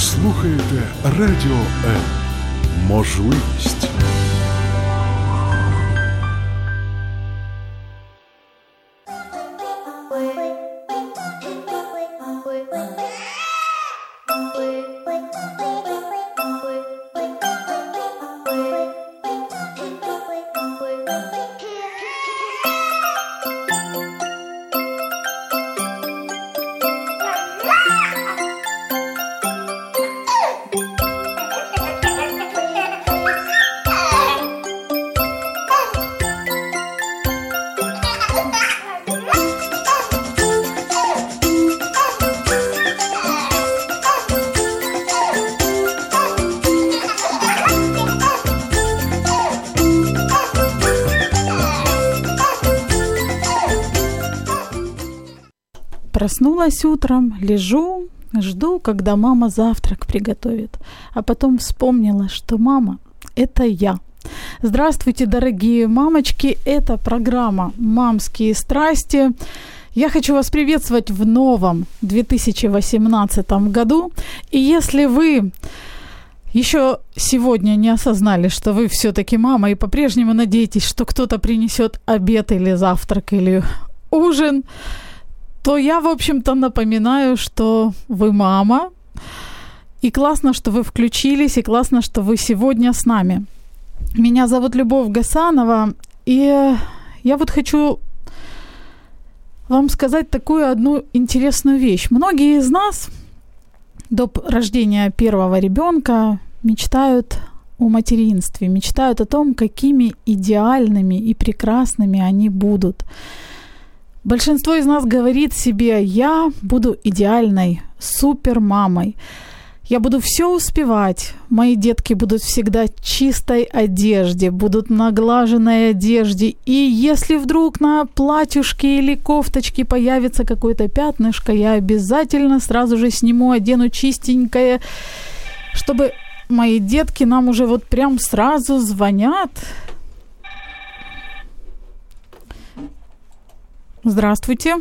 слухаєте Радіо М. Можливість. Проснулась утром, лежу, жду, когда мама завтрак приготовит. А потом вспомнила, что мама – это я. Здравствуйте, дорогие мамочки! Это программа «Мамские страсти». Я хочу вас приветствовать в новом 2018 году. И если вы еще сегодня не осознали, что вы все-таки мама и по-прежнему надеетесь, что кто-то принесет обед или завтрак или ужин, то я, в общем-то, напоминаю, что вы мама, и классно, что вы включились, и классно, что вы сегодня с нами. Меня зовут Любовь Гасанова, и я вот хочу вам сказать такую одну интересную вещь. Многие из нас до рождения первого ребенка мечтают о материнстве, мечтают о том, какими идеальными и прекрасными они будут. Большинство из нас говорит себе, я буду идеальной супер мамой. Я буду все успевать. Мои детки будут всегда в чистой одежде, будут на глаженной одежде. И если вдруг на платьюшке или кофточке появится какое-то пятнышко, я обязательно сразу же сниму, одену чистенькое, чтобы мои детки нам уже вот прям сразу звонят Здравствуйте.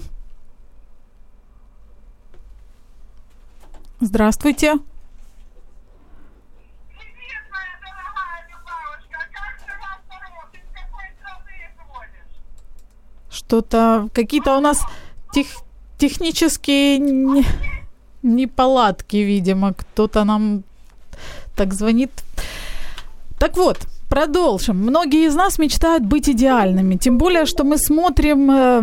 Здравствуйте. Что-то, какие-то у нас тех, технические не, неполадки, видимо. Кто-то нам так звонит. Так вот, продолжим. Многие из нас мечтают быть идеальными. Тем более, что мы смотрим э,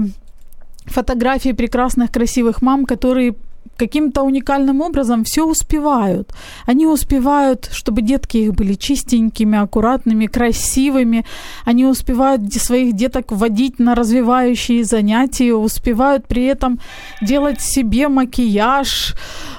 фотографии прекрасных, красивых мам, которые каким-то уникальным образом все успевают. Они успевают, чтобы детки их были чистенькими, аккуратными, красивыми. Они успевают своих деток водить на развивающие занятия, успевают при этом делать себе макияж,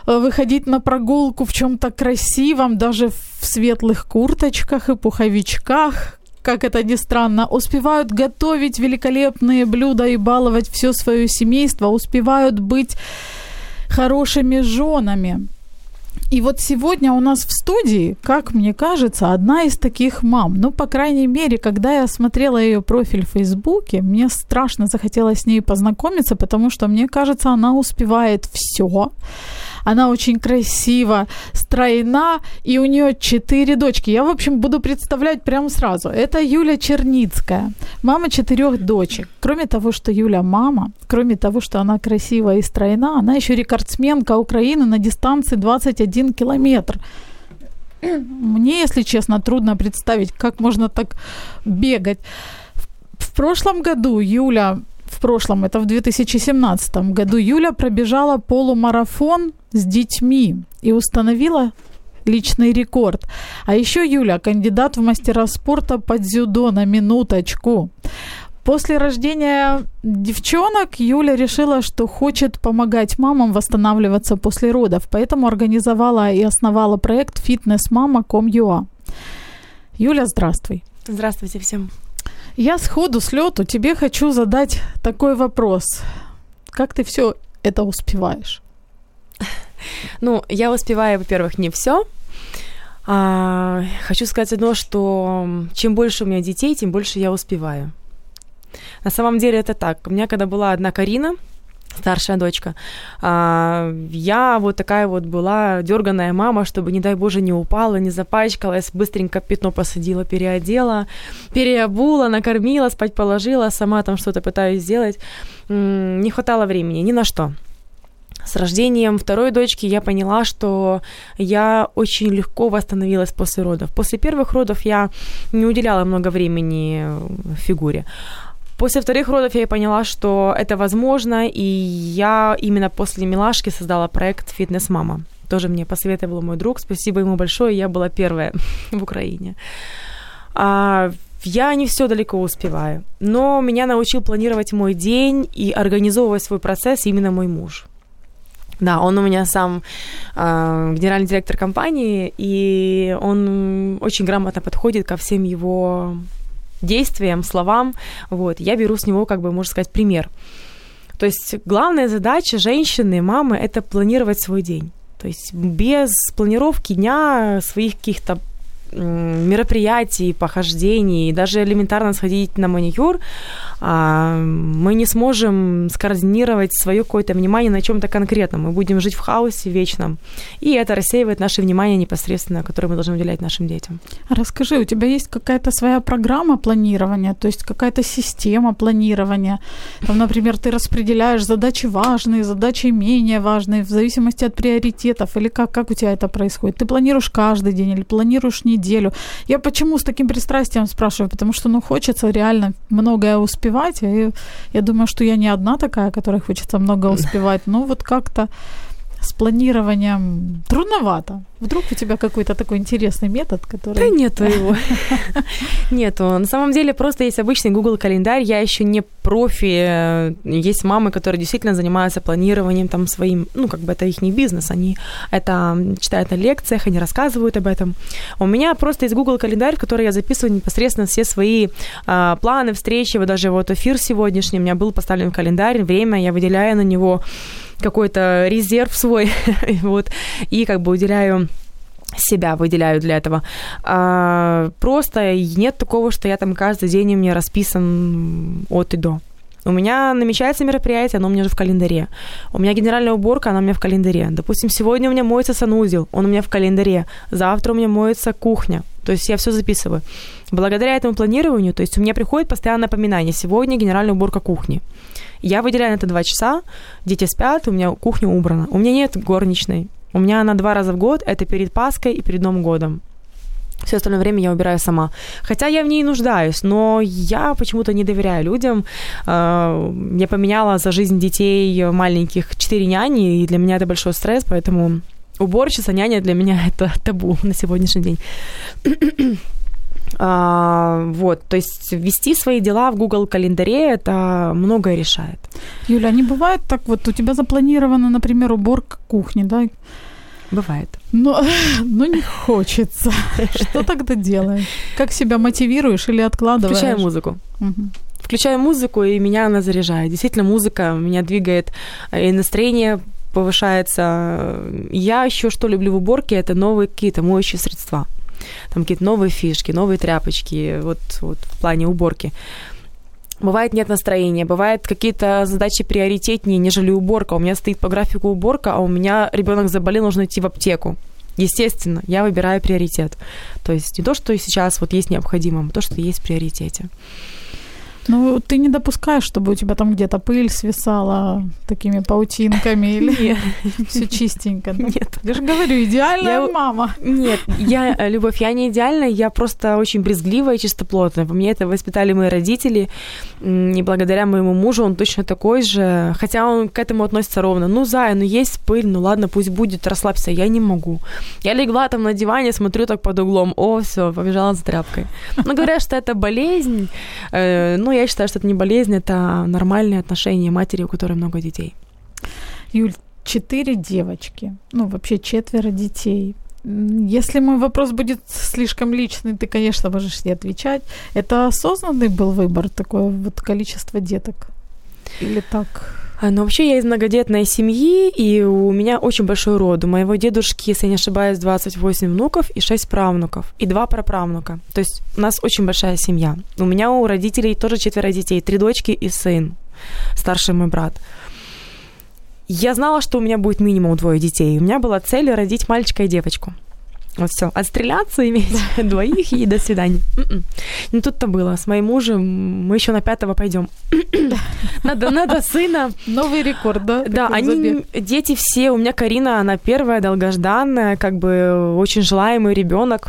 э, выходить на прогулку в чем-то красивом, даже в светлых курточках и пуховичках, как это ни странно, успевают готовить великолепные блюда и баловать все свое семейство, успевают быть хорошими женами. И вот сегодня у нас в студии, как мне кажется, одна из таких мам. Ну, по крайней мере, когда я смотрела ее профиль в Фейсбуке, мне страшно захотелось с ней познакомиться, потому что, мне кажется, она успевает все. Она очень красива, стройна, и у нее четыре дочки. Я, в общем, буду представлять прямо сразу. Это Юля Черницкая, мама четырех дочек. Кроме того, что Юля мама, кроме того, что она красивая и стройна, она еще рекордсменка Украины на дистанции 21 километр. Мне, если честно, трудно представить, как можно так бегать. В прошлом году Юля в прошлом, это в 2017 году, Юля пробежала полумарафон с детьми и установила личный рекорд. А еще Юля, кандидат в мастера спорта по дзюдо на минуточку. После рождения девчонок Юля решила, что хочет помогать мамам восстанавливаться после родов, поэтому организовала и основала проект «Фитнес-мама.com.ua». Юля, здравствуй. Здравствуйте всем. Я сходу с лету тебе хочу задать такой вопрос. Как ты все это успеваешь? Ну, я успеваю, во-первых, не все. А, хочу сказать одно, что чем больше у меня детей, тем больше я успеваю. На самом деле это так. У меня когда была одна Карина, старшая дочка. А, я вот такая вот была дерганая мама, чтобы, не дай боже, не упала, не запачкалась, быстренько пятно посадила, переодела, переобула, накормила, спать положила, сама там что-то пытаюсь сделать. Не хватало времени ни на что. С рождением второй дочки я поняла, что я очень легко восстановилась после родов. После первых родов я не уделяла много времени фигуре. После вторых родов я поняла, что это возможно, и я именно после милашки создала проект «Фитнес-мама». Тоже мне посоветовал мой друг, спасибо ему большое, я была первая в Украине. А, я не все далеко успеваю, но меня научил планировать мой день и организовывать свой процесс именно мой муж. Да, он у меня сам э, генеральный директор компании, и он очень грамотно подходит ко всем его действиям, словам. Вот, я беру с него, как бы, можно сказать, пример. То есть главная задача женщины, мамы, это планировать свой день. То есть без планировки дня, своих каких-то мероприятий, похождений, даже элементарно сходить на маникюр, мы не сможем скоординировать свое какое-то внимание на чем-то конкретном. Мы будем жить в хаосе вечном. И это рассеивает наше внимание непосредственно, которое мы должны уделять нашим детям. Расскажи, у тебя есть какая-то своя программа планирования, то есть какая-то система планирования? Там, например, ты распределяешь задачи важные, задачи менее важные, в зависимости от приоритетов, или как, как у тебя это происходит? Ты планируешь каждый день или планируешь неделю? Я почему с таким пристрастием спрашиваю? Потому что, ну, хочется реально многое успеть успевать. И я думаю, что я не одна такая, которой хочется много успевать. Но вот как-то с планированием трудновато. Вдруг у тебя какой-то такой интересный метод, который... Да нету его. Нету. На самом деле просто есть обычный Google календарь. Я еще не профи. Есть мамы, которые действительно занимаются планированием там своим, ну, как бы это их не бизнес. Они это читают на лекциях, они рассказывают об этом. У меня просто есть Google календарь, в который я записываю непосредственно все свои а, планы, встречи. Вот даже вот эфир сегодняшний у меня был поставлен в календарь. Время я выделяю на него какой-то резерв свой, вот, и как бы уделяю себя выделяю для этого. А, просто нет такого, что я там каждый день у меня расписан от и до. У меня намечается мероприятие, оно у меня же в календаре. У меня генеральная уборка, она у меня в календаре. Допустим, сегодня у меня моется санузел, он у меня в календаре. Завтра у меня моется кухня. То есть я все записываю. Благодаря этому планированию, то есть у меня приходит постоянное напоминание. Сегодня генеральная уборка кухни. Я выделяю на это два часа, дети спят, у меня кухня убрана. У меня нет горничной. У меня она два раза в год, это перед Пасхой и перед Новым годом. Все остальное время я убираю сама. Хотя я в ней нуждаюсь, но я почему-то не доверяю людям. А, я поменяла за жизнь детей маленьких четыре няни, и для меня это большой стресс, поэтому уборщица, няня для меня это табу на сегодняшний день. А, вот, то есть вести свои дела в Google календаре это многое решает. Юля, а не бывает так вот у тебя запланирована, например, уборка кухни, да? Бывает. Но, но не хочется. Что тогда делаешь? Как себя мотивируешь или откладываешь? Включаю музыку. Угу. Включаю музыку, и меня она заряжает. Действительно, музыка меня двигает, и настроение повышается. Я еще что люблю в уборке, это новые какие-то моющие средства там какие-то новые фишки, новые тряпочки, вот, вот в плане уборки. Бывает нет настроения, бывает какие-то задачи приоритетнее, нежели уборка. У меня стоит по графику уборка, а у меня ребенок заболел, нужно идти в аптеку. Естественно, я выбираю приоритет. То есть не то, что сейчас вот есть необходимым, а то, что есть в приоритете. Ну, ты не допускаешь, чтобы у тебя там где-то пыль свисала такими паутинками или все чистенько? Нет. Я же говорю, идеальная мама. Нет, я, э, Любовь, я не идеальная, я просто очень брезгливая и чистоплотная. По мне это воспитали мои родители, и благодаря моему мужу он точно такой же, хотя он к этому относится ровно. Ну, Зая, ну есть пыль, ну ладно, пусть будет, расслабься, я не могу. Я легла там на диване, смотрю так под углом, о, все, побежала за тряпкой. Ну, говорят, что это болезнь, э, ну, я считаю, что это не болезнь, это нормальные отношения матери, у которой много детей. Юль, четыре девочки, ну вообще четверо детей. Если мой вопрос будет слишком личный, ты, конечно, можешь не отвечать. Это осознанный был выбор, такое вот количество деток? Или так? А, ну, вообще я из многодетной семьи, и у меня очень большой род. У моего дедушки, если я не ошибаюсь, 28 внуков и 6 правнуков, и 2 праправнука. То есть у нас очень большая семья. У меня у родителей тоже четверо детей, три дочки и сын, старший мой брат. я знала, что у меня будет минимум двое детей. У меня была цель родить мальчика и девочку. Вот все, отстреляться, иметь двоих и до свидания. М-м. Не тут-то было. С моим мужем мы еще на пятого пойдем. надо, надо сына. Новый рекорд, да? Да, они, дети все. У меня Карина, она первая, долгожданная, как бы очень желаемый ребенок.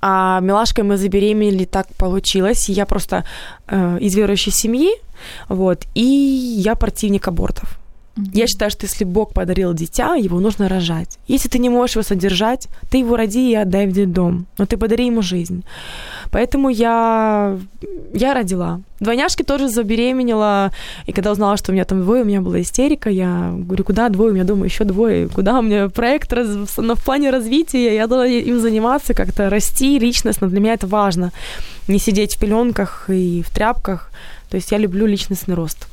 А милашкой мы забеременели, так получилось. Я просто э, из верующей семьи, вот, и я противник абортов. Mm-hmm. Я считаю, что если Бог подарил дитя, его нужно рожать. Если ты не можешь его содержать, ты его роди и отдай в детдом. Но ты подари ему жизнь. Поэтому я, я родила. Двойняшки тоже забеременела. И когда узнала, что у меня там двое, у меня была истерика. Я говорю, куда двое? У меня дома еще двое. Куда у меня проект раз... но в плане развития? Я должна им заниматься, как-то расти личностно. Для меня это важно. Не сидеть в пеленках и в тряпках. То есть я люблю личностный рост.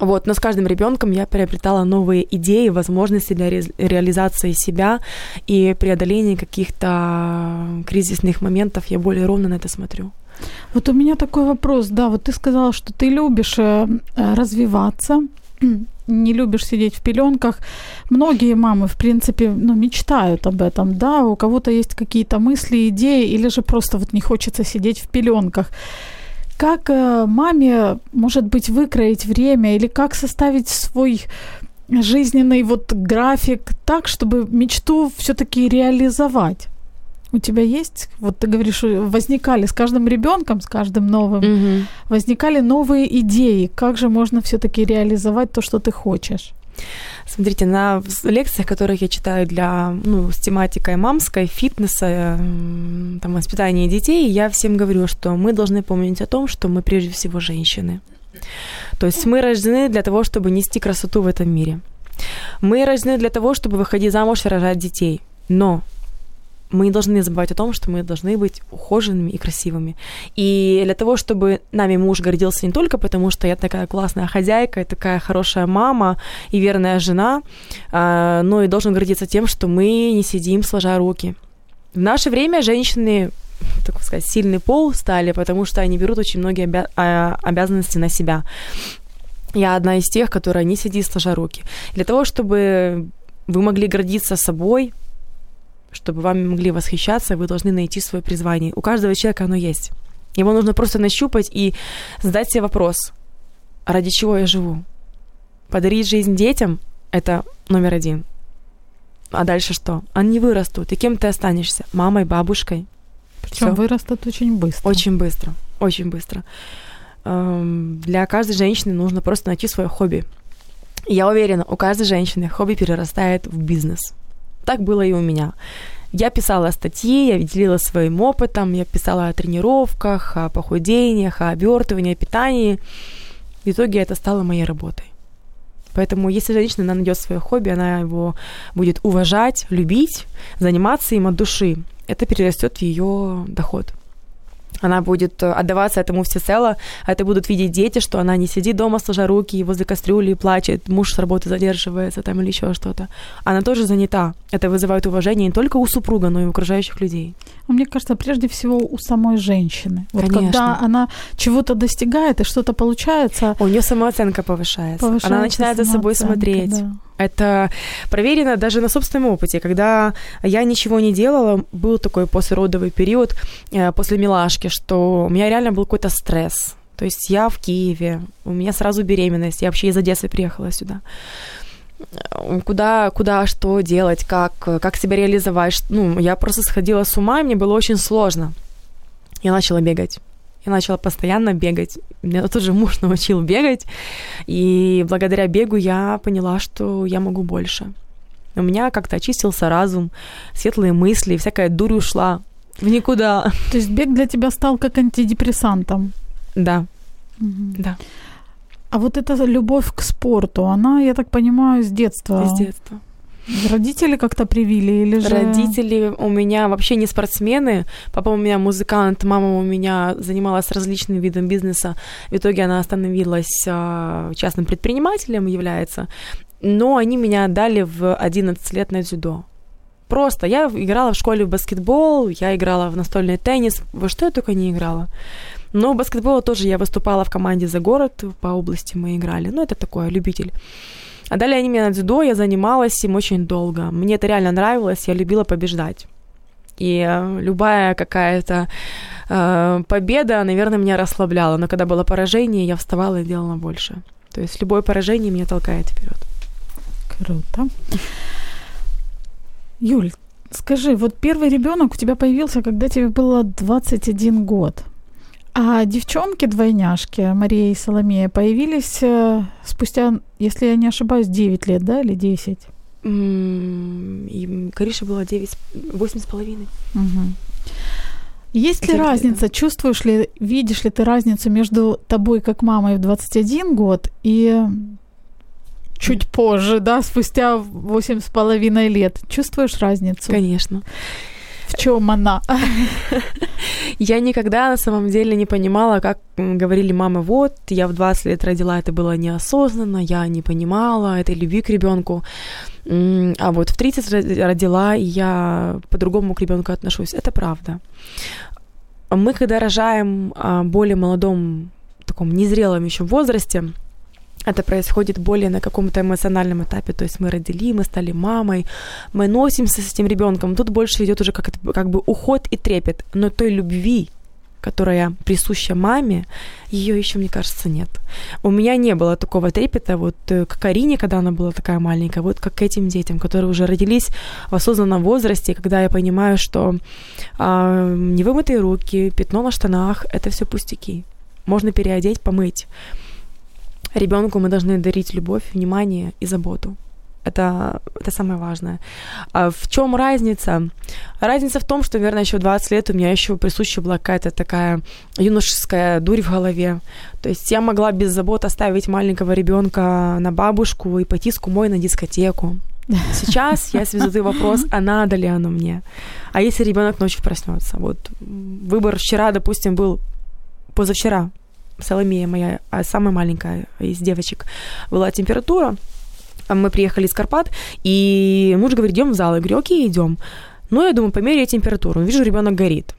Вот, но с каждым ребенком я приобретала новые идеи, возможности для ре- реализации себя и преодоления каких-то кризисных моментов. Я более ровно на это смотрю. Вот у меня такой вопрос, да, вот ты сказала, что ты любишь э, развиваться, не любишь сидеть в пеленках. Многие мамы, в принципе, ну, мечтают об этом, да, у кого-то есть какие-то мысли, идеи, или же просто вот не хочется сидеть в пеленках. Как э, маме, может быть, выкроить время или как составить свой жизненный вот график так, чтобы мечту все-таки реализовать? У тебя есть, вот ты говоришь, возникали с каждым ребенком, с каждым новым, угу. возникали новые идеи, как же можно все-таки реализовать то, что ты хочешь? Смотрите, на лекциях, которых я читаю для, ну, с тематикой мамской, фитнеса, там, воспитания детей, я всем говорю, что мы должны помнить о том, что мы прежде всего женщины. То есть мы рождены для того, чтобы нести красоту в этом мире. Мы рождены для того, чтобы выходить замуж и рожать детей. Но мы не должны забывать о том, что мы должны быть ухоженными и красивыми. И для того, чтобы нами муж гордился не только потому, что я такая классная хозяйка, и такая хорошая мама и верная жена, а, но и должен гордиться тем, что мы не сидим сложа руки. В наше время женщины так сказать, сильный пол стали, потому что они берут очень многие обя- а, обязанности на себя. Я одна из тех, которая не сидит сложа руки. Для того, чтобы вы могли гордиться собой, чтобы вами могли восхищаться, вы должны найти свое призвание. У каждого человека оно есть. Его нужно просто нащупать и задать себе вопрос, ради чего я живу? Подарить жизнь детям – это номер один. А дальше что? Они вырастут, и кем ты останешься? Мамой, бабушкой? Причем вырастут очень быстро. Очень быстро, очень быстро. Эм, для каждой женщины нужно просто найти свое хобби. Я уверена, у каждой женщины хобби перерастает в бизнес – так было и у меня. Я писала статьи, я делилась своим опытом, я писала о тренировках, о похудениях, о обертывании, о питании. В итоге это стало моей работой. Поэтому если женщина найдет свое хобби, она его будет уважать, любить, заниматься им от души, это перерастет в ее доход она будет э, отдаваться этому всецело, а это будут видеть дети, что она не сидит дома, сложа руки возле кастрюли и плачет, муж с работы задерживается там или еще что-то. Она тоже занята. Это вызывает уважение не только у супруга, но и у окружающих людей. Ну, мне кажется, прежде всего у самой женщины. Вот Конечно. когда она чего-то достигает и что-то получается... У нее самооценка повышается. повышается она начинает за собой смотреть. Да. Это проверено даже на собственном опыте. Когда я ничего не делала, был такой послеродовый период э, после милашки, что у меня реально был какой-то стресс. То есть я в Киеве, у меня сразу беременность, я вообще из Одессы приехала сюда. Куда, куда, что делать, как, как себя реализовать. Ну, я просто сходила с ума, и мне было очень сложно. Я начала бегать. Я начала постоянно бегать. Меня тоже муж научил бегать. И благодаря бегу я поняла, что я могу больше. У меня как-то очистился разум, светлые мысли, всякая дурь ушла в никуда. То есть бег для тебя стал как антидепрессантом? Да. Угу. Да. А вот эта любовь к спорту, она, я так понимаю, с детства? С детства. Родители как-то привили или же... Родители у меня вообще не спортсмены. Папа у меня музыкант, мама у меня занималась различным видом бизнеса. В итоге она остановилась а, частным предпринимателем, является. Но они меня отдали в 11 лет на дзюдо. Просто я играла в школе в баскетбол, я играла в настольный теннис, во что я только не играла. Но в баскетбол тоже я выступала в команде за город, по области мы играли. Ну, это такое, любитель. Отдали они меня на дзюдо, я занималась им очень долго. Мне это реально нравилось, я любила побеждать. И э, любая какая-то э, победа, наверное, меня расслабляла. Но когда было поражение, я вставала и делала больше. То есть любое поражение меня толкает вперед. Круто. Юль, скажи, вот первый ребенок у тебя появился, когда тебе было 21 год. А девчонки-двойняшки Мария и Соломея появились э, спустя, если я не ошибаюсь, 9 лет, да, или 10? И Карише было 9, 8 с половиной. Угу. Есть ли разница, чувствуешь ли, видишь ли ты разницу между тобой как мамой в 21 год и чуть позже, да, спустя 8 с половиной лет? Чувствуешь разницу? Конечно. В чем она? Я никогда на самом деле не понимала, как говорили мамы, вот, я в 20 лет родила, это было неосознанно, я не понимала этой любви к ребенку. А вот в 30 родила, и я по-другому к ребенку отношусь. Это правда. Мы, когда рожаем в более молодом, таком незрелом еще возрасте, это происходит более на каком-то эмоциональном этапе. То есть мы родили, мы стали мамой, мы носимся с этим ребенком. Тут больше идет уже как, как бы уход и трепет. Но той любви, которая присуща маме, ее еще, мне кажется, нет. У меня не было такого трепета, вот э, как Арине, когда она была такая маленькая, вот как к этим детям, которые уже родились в осознанном возрасте, когда я понимаю, что а, невымытые руки, пятно на штанах — это все пустяки. Можно переодеть, помыть. Ребенку мы должны дарить любовь, внимание и заботу. Это, это самое важное. А в чем разница? Разница в том, что, наверное, еще 20 лет у меня еще присуща была какая-то такая юношеская дурь в голове. То есть я могла без забот оставить маленького ребенка на бабушку и пойти с кумой на дискотеку. Сейчас я связу вопрос, а надо ли оно мне? А если ребенок ночью проснется? Вот выбор вчера, допустим, был позавчера. Соломея моя, а самая маленькая из девочек, была температура, мы приехали из Карпат, и муж говорит, идем в зал. Я говорю, окей, идем. Ну, я думаю, померяю температуру. Вижу, ребенок горит.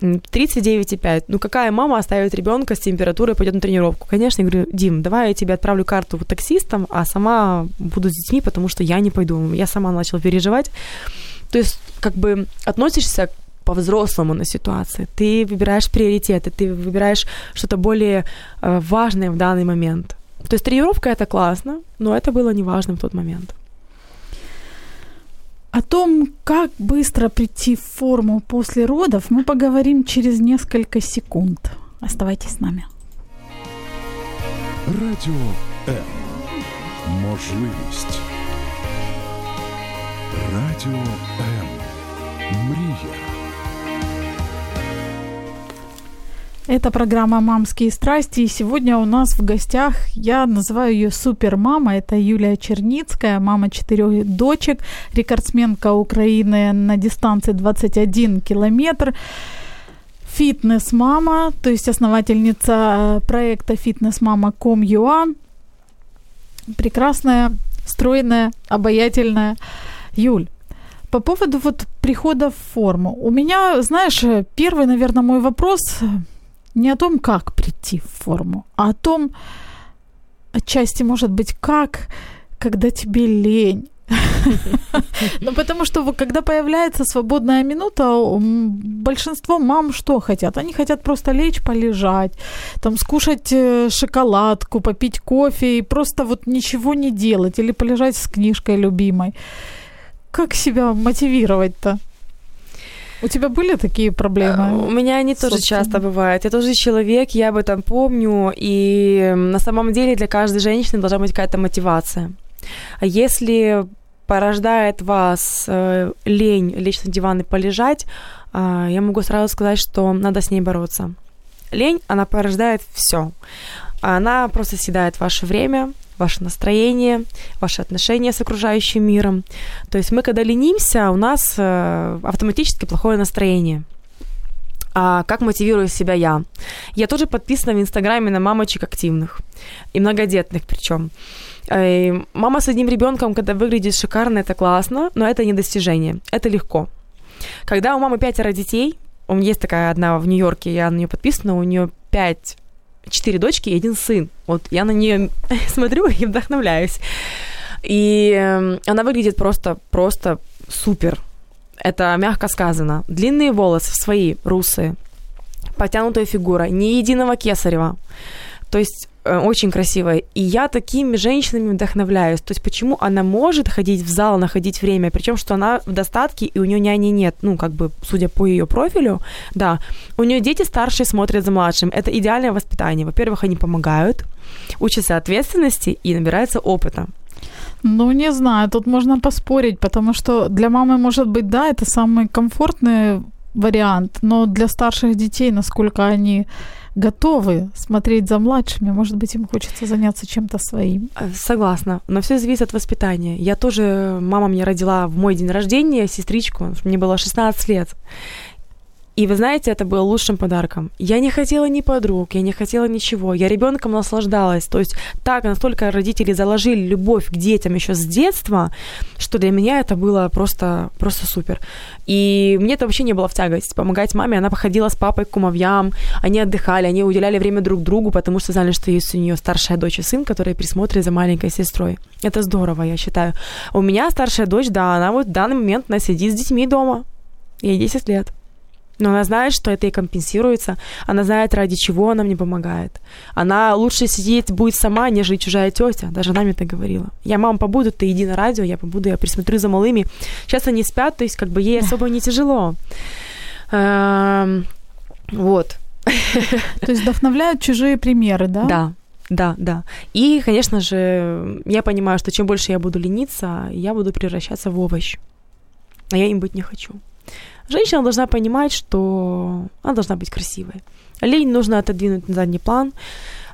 39,5. Ну, какая мама оставит ребенка с температурой и пойдет на тренировку? Конечно, я говорю, Дим, давай я тебе отправлю карту таксистам, а сама буду с детьми, потому что я не пойду. Я сама начала переживать. То есть, как бы относишься по-взрослому на ситуации. Ты выбираешь приоритеты, ты выбираешь что-то более э, важное в данный момент. То есть тренировка это классно, но это было неважно в тот момент. О том, как быстро прийти в форму после родов, мы поговорим через несколько секунд. Оставайтесь с нами. Радіо М. Можливість. Радіо М. Мрія. Это программа «Мамские страсти», и сегодня у нас в гостях, я называю ее супермама, это Юлия Черницкая, мама четырех дочек, рекордсменка Украины на дистанции 21 километр, фитнес-мама, то есть основательница проекта фитнес-мама.com.ua, прекрасная, стройная, обаятельная Юль. По поводу вот прихода в форму. У меня, знаешь, первый, наверное, мой вопрос не о том, как прийти в форму, а о том, отчасти, может быть, как, когда тебе лень. Ну, потому что когда появляется свободная минута, большинство мам что хотят? Они хотят просто лечь, полежать, там, скушать э, шоколадку, попить кофе и просто вот ничего не делать или полежать с книжкой любимой. Как себя мотивировать-то? У тебя были такие проблемы? Э, у меня они тоже часто бывают. Я тоже человек, я об этом помню. И на самом деле для каждой женщины должна быть какая-то мотивация. А если порождает вас э, лень лечь на диван и полежать, э, я могу сразу сказать, что надо с ней бороться. Лень, она порождает все. Она просто съедает ваше время, ваше настроение, ваши отношения с окружающим миром. То есть мы, когда ленимся, у нас э, автоматически плохое настроение. А как мотивирую себя я? Я тоже подписана в Инстаграме на мамочек активных и многодетных причем. Мама с одним ребенком, когда выглядит шикарно, это классно, но это не достижение, это легко. Когда у мамы пятеро детей, у меня есть такая одна в Нью-Йорке, я на нее подписана, у нее пять четыре дочки и один сын. Вот я на нее смотрю и вдохновляюсь. И эм, она выглядит просто, просто супер. Это мягко сказано. Длинные волосы свои, русые, потянутая фигура, ни единого кесарева. То есть очень красивая. И я такими женщинами вдохновляюсь. То есть почему она может ходить в зал, находить время, причем что она в достатке, и у нее няни нет, ну, как бы, судя по ее профилю, да, у нее дети старшие смотрят за младшим. Это идеальное воспитание. Во-первых, они помогают, учатся ответственности и набираются опыта. Ну, не знаю, тут можно поспорить, потому что для мамы, может быть, да, это самый комфортный вариант, но для старших детей, насколько они готовы смотреть за младшими, может быть, им хочется заняться чем-то своим. Э, согласна, но все зависит от воспитания. Я тоже, мама мне родила в мой день рождения сестричку, мне было 16 лет. И вы знаете, это было лучшим подарком. Я не хотела ни подруг, я не хотела ничего. Я ребенком наслаждалась. То есть так настолько родители заложили любовь к детям еще с детства, что для меня это было просто, просто супер. И мне это вообще не было в тягость. Помогать маме, она походила с папой к кумовьям, они отдыхали, они уделяли время друг другу, потому что знали, что есть у нее старшая дочь и сын, которые присмотрят за маленькой сестрой. Это здорово, я считаю. У меня старшая дочь, да, она вот в данный момент она сидит с детьми дома. Ей 10 лет. Но она знает, что это и компенсируется. Она знает, ради чего она мне помогает. Она лучше сидеть будет сама, нежели чужая тетя. Даже она мне это говорила. Я, мам, побуду, ты иди на радио, я побуду, я присмотрю за малыми. Сейчас они спят, то есть как бы ей особо не тяжело. Эм, вот. То есть вдохновляют чужие примеры, да? Да, да, да. И, конечно же, я понимаю, что чем больше я буду лениться, я буду превращаться в овощ. А я им быть не хочу. Женщина должна понимать, что она должна быть красивой. Лень нужно отодвинуть на задний план,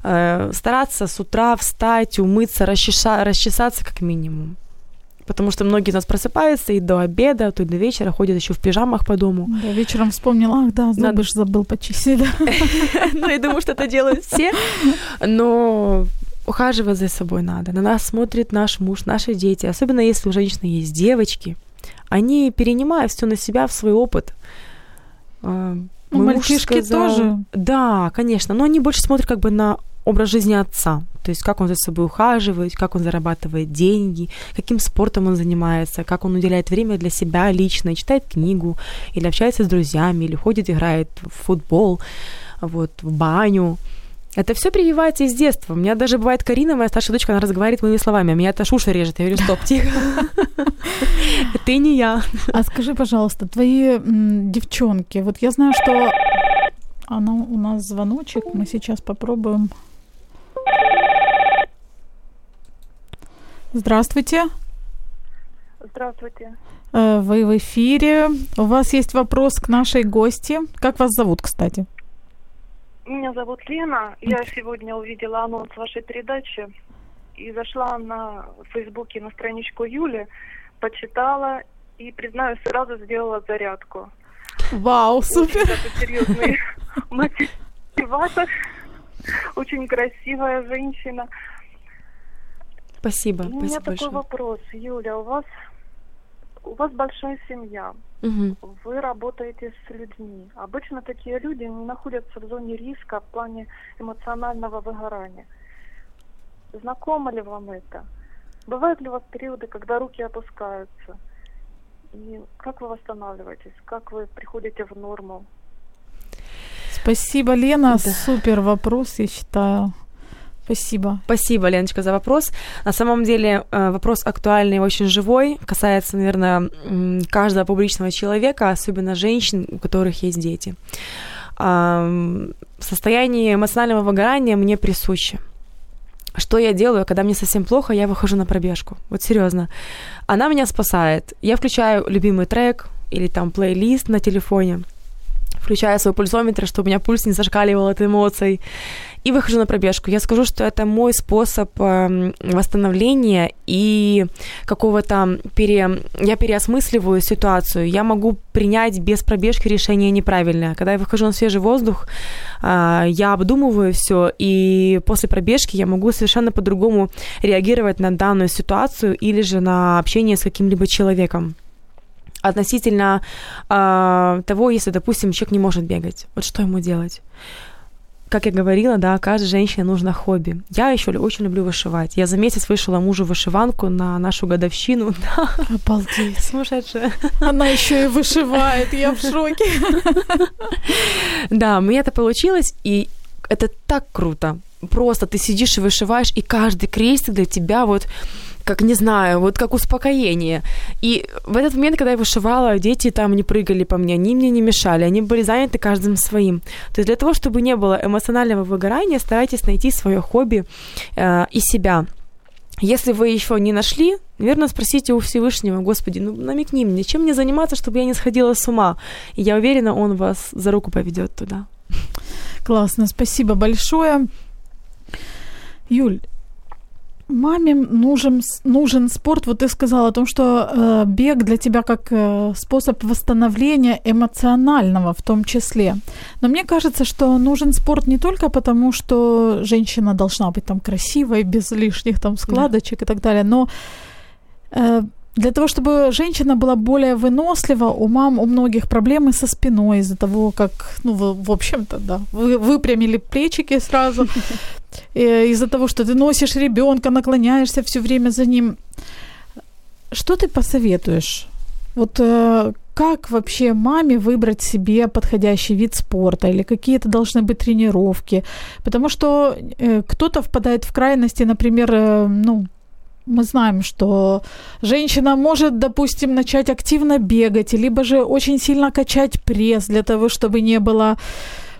э, стараться с утра встать, умыться, расчеша, расчесаться как минимум. Потому что многие из нас просыпаются и до обеда, то и до вечера ходят еще в пижамах по дому. Да, вечером вспомнила, ах, да, зубы Надо... забыл почистить. Ну, я думаю, что это делают все. Но ухаживать за собой надо. На нас смотрит наш муж, наши дети. Особенно если у женщины есть девочки – они перенимают все на себя в свой опыт. А, ну, мальчишки сказал, тоже. Да, конечно, но они больше смотрят как бы на образ жизни отца. То есть как он за собой ухаживает, как он зарабатывает деньги, каким спортом он занимается, как он уделяет время для себя лично, читает книгу, или общается с друзьями, или ходит, играет в футбол, вот, в баню. Это все прививается из детства. У меня даже бывает Карина, моя старшая дочка, она разговаривает моими словами, а меня это шуша режет. Я говорю, стоп, тихо. Ты не я. А скажи, пожалуйста, твои девчонки, вот я знаю, что она у нас звоночек, мы сейчас попробуем. Здравствуйте. Здравствуйте. Э, вы в эфире. У вас есть вопрос к нашей гости. Как вас зовут, кстати? Меня зовут Лена. Я сегодня увидела анонс вашей передачи и зашла на Фейсбуке на страничку Юли, почитала и, признаюсь, сразу сделала зарядку. Вау, супер! Это серьезный мотиватор. Очень красивая женщина. Спасибо. У меня такой вопрос, Юля, у вас у вас большая семья, угу. вы работаете с людьми. Обычно такие люди не находятся в зоне риска в плане эмоционального выгорания. Знакомо ли вам это? Бывают ли у вас периоды, когда руки опускаются? И как вы восстанавливаетесь? Как вы приходите в норму? Спасибо, Лена. Да. Супер вопрос, я считаю. Спасибо. Спасибо, Леночка, за вопрос. На самом деле э, вопрос актуальный и очень живой, касается, наверное, каждого публичного человека, особенно женщин, у которых есть дети. Состояние эмоционального выгорания мне присуще. Что я делаю, когда мне совсем плохо, я выхожу на пробежку. Вот серьезно. Она меня спасает. Я включаю любимый трек или там плейлист на телефоне, включаю свой пульсометр, чтобы у меня пульс не зашкаливал от эмоций и выхожу на пробежку. Я скажу, что это мой способ эм, восстановления и какого-то пере... Я переосмысливаю ситуацию. Я могу принять без пробежки решение неправильное. Когда я выхожу на свежий воздух, а, я обдумываю все, и после пробежки я могу совершенно по-другому реагировать на данную ситуацию или же на общение с каким-либо человеком относительно э, того, если, допустим, человек не может бегать. Вот что ему делать? как я говорила, да, каждой женщине нужно хобби. Я еще очень люблю вышивать. Я за месяц вышила мужу вышиванку на нашу годовщину. Да. Обалдеть. Сумасшедшая. Она еще и вышивает, я в шоке. Да, мне это получилось, и это так круто. Просто ты сидишь и вышиваешь, и каждый крестик для тебя вот как, не знаю, вот как успокоение. И в этот момент, когда я вышивала, дети там не прыгали по мне, они мне не мешали, они были заняты каждым своим. То есть для того, чтобы не было эмоционального выгорания, старайтесь найти свое хобби э, и себя. Если вы еще не нашли, наверное, спросите у Всевышнего, Господи, ну намекни мне, чем мне заниматься, чтобы я не сходила с ума. И я уверена, Он вас за руку поведет туда. Классно, спасибо большое. Юль, маме нужен, нужен спорт. Вот ты сказала о том, что э, бег для тебя как э, способ восстановления эмоционального в том числе. Но мне кажется, что нужен спорт не только потому, что женщина должна быть там красивой, без лишних там складочек да. и так далее, но э, для того, чтобы женщина была более вынослива, у мам у многих проблемы со спиной из-за того, как, ну, в, в общем-то, да, вы выпрямили плечики сразу, э, из-за того, что ты носишь ребенка, наклоняешься все время за ним. Что ты посоветуешь? Вот э, как вообще маме выбрать себе подходящий вид спорта или какие-то должны быть тренировки? Потому что э, кто-то впадает в крайности, например, э, ну, мы знаем, что женщина может, допустим, начать активно бегать, либо же очень сильно качать пресс для того, чтобы не было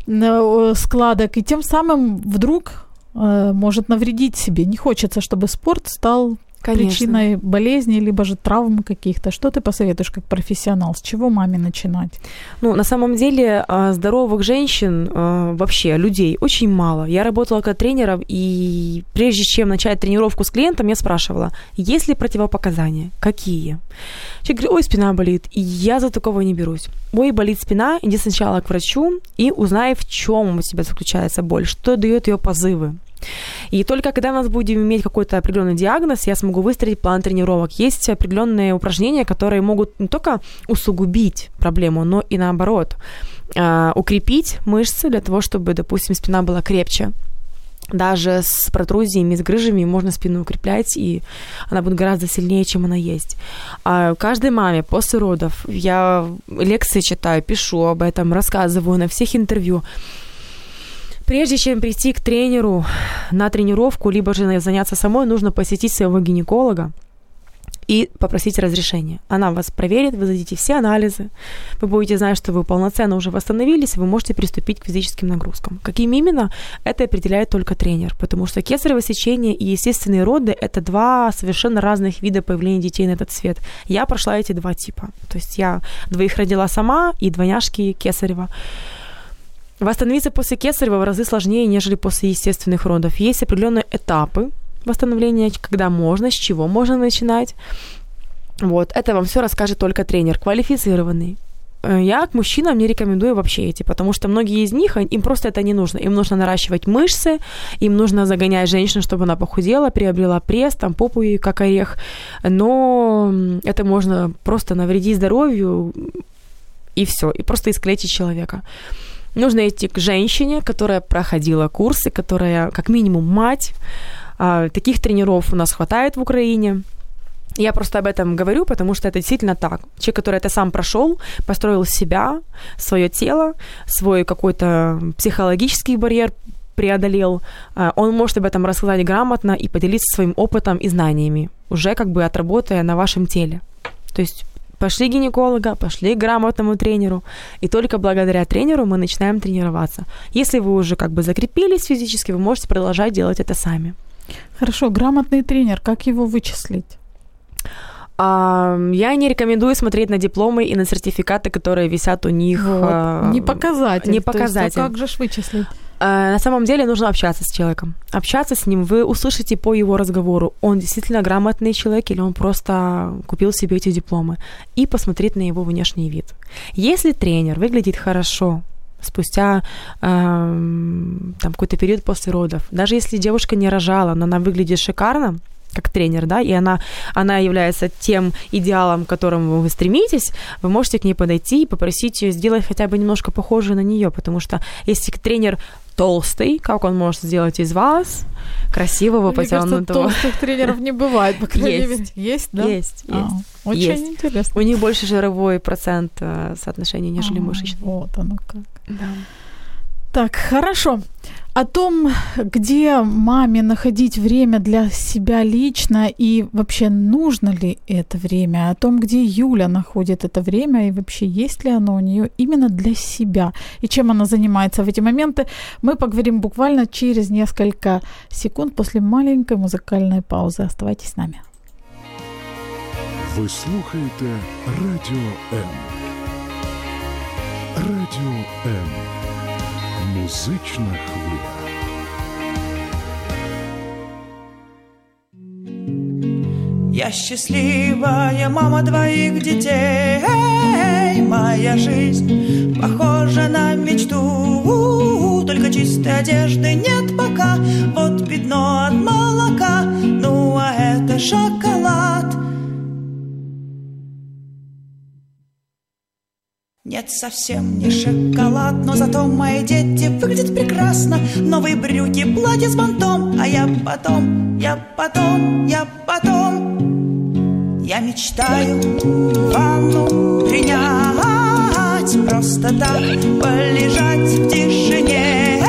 э, складок, и тем самым вдруг э, может навредить себе. Не хочется, чтобы спорт стал Конечно. причиной болезни, либо же травм каких-то. Что ты посоветуешь как профессионал? С чего маме начинать? Ну, на самом деле, а, здоровых женщин, а, вообще людей, очень мало. Я работала как тренером, и прежде чем начать тренировку с клиентом, я спрашивала, есть ли противопоказания? Какие? Человек говорит, ой, спина болит. И я за такого не берусь. Ой, болит спина, иди сначала к врачу и узнай, в чем у тебя заключается боль, что дает ее позывы. И только когда у нас будем иметь какой-то определенный диагноз, я смогу выстроить план тренировок. Есть определенные упражнения, которые могут не только усугубить проблему, но и наоборот а, укрепить мышцы для того, чтобы, допустим, спина была крепче. Даже с протрузиями, с грыжами можно спину укреплять, и она будет гораздо сильнее, чем она есть. А каждой маме после родов я лекции читаю, пишу об этом, рассказываю на всех интервью. Прежде чем прийти к тренеру на тренировку, либо же заняться самой, нужно посетить своего гинеколога и попросить разрешения. Она вас проверит, вы зададите все анализы, вы будете знать, что вы полноценно уже восстановились, вы можете приступить к физическим нагрузкам. Каким именно, это определяет только тренер, потому что кесарево сечение и естественные роды – это два совершенно разных вида появления детей на этот свет. Я прошла эти два типа. То есть я двоих родила сама и двойняшки кесарева. Восстановиться после кесарева в разы сложнее, нежели после естественных родов. Есть определенные этапы восстановления, когда можно, с чего можно начинать. Вот, это вам все расскажет только тренер, квалифицированный. Э, я к мужчинам не рекомендую вообще идти, потому что многие из них, им просто это не нужно. Им нужно наращивать мышцы, им нужно загонять женщину, чтобы она похудела, приобрела пресс, там попу ей как орех. Но это можно просто навредить здоровью и все, и просто искалечить человека. Нужно идти к женщине, которая проходила курсы, которая как минимум мать. А, таких тренеров у нас хватает в Украине. Я просто об этом говорю, потому что это действительно так. Человек, который это сам прошел, построил себя, свое тело, свой какой-то психологический барьер преодолел, а, он может об этом рассказать грамотно и поделиться своим опытом и знаниями, уже как бы отработая на вашем теле. То есть пошли гинеколога, пошли к грамотному тренеру, и только благодаря тренеру мы начинаем тренироваться. Если вы уже как бы закрепились физически, вы можете продолжать делать это сами. Хорошо, грамотный тренер, как его вычислить? А, я не рекомендую смотреть на дипломы и на сертификаты, которые висят у них. Вот. А, не показатель. Не показатель. есть, а как же ж вычислить? Э, на самом деле нужно общаться с человеком. Общаться с ним, вы услышите по его разговору, он действительно грамотный человек или он просто купил себе эти дипломы, и посмотреть на его внешний вид. Если тренер выглядит хорошо, спустя э, там какой-то период после родов. Даже если девушка не рожала, но она выглядит шикарно, как тренер, да, и она, она является тем идеалом, к которому вы стремитесь, вы можете к ней подойти и попросить ее сделать хотя бы немножко похожую на нее, потому что если тренер толстый, как он может сделать из вас красивого, Мне потянутого. Кажется, толстых тренеров не бывает, по крайней Есть. мере. Есть, да? Есть, А, есть. очень Есть. интересно. У них больше жировой процент э, соотношения, нежели А, мышечный. Вот оно как. Да. Так, хорошо О том, где маме находить время для себя лично и вообще нужно ли это время, о том, где Юля находит это время и вообще есть ли оно у нее именно для себя и чем она занимается в эти моменты, мы поговорим буквально через несколько секунд после маленькой музыкальной паузы. Оставайтесь с нами. Ви слухаєте Радіо М. Радіо М. Музична хвиля. Я счастливая мама двоих детей. Моя жизнь похожа на мечту. Только чистой одежды нет пока. Вот пятно от молока. Ну а это шоколад. Нет, совсем не шоколад, но зато мои дети выглядят прекрасно. Новые брюки, платье с бантом. А я потом, я потом, я потом Я мечтаю ванну принять. Просто так полежать в тишине.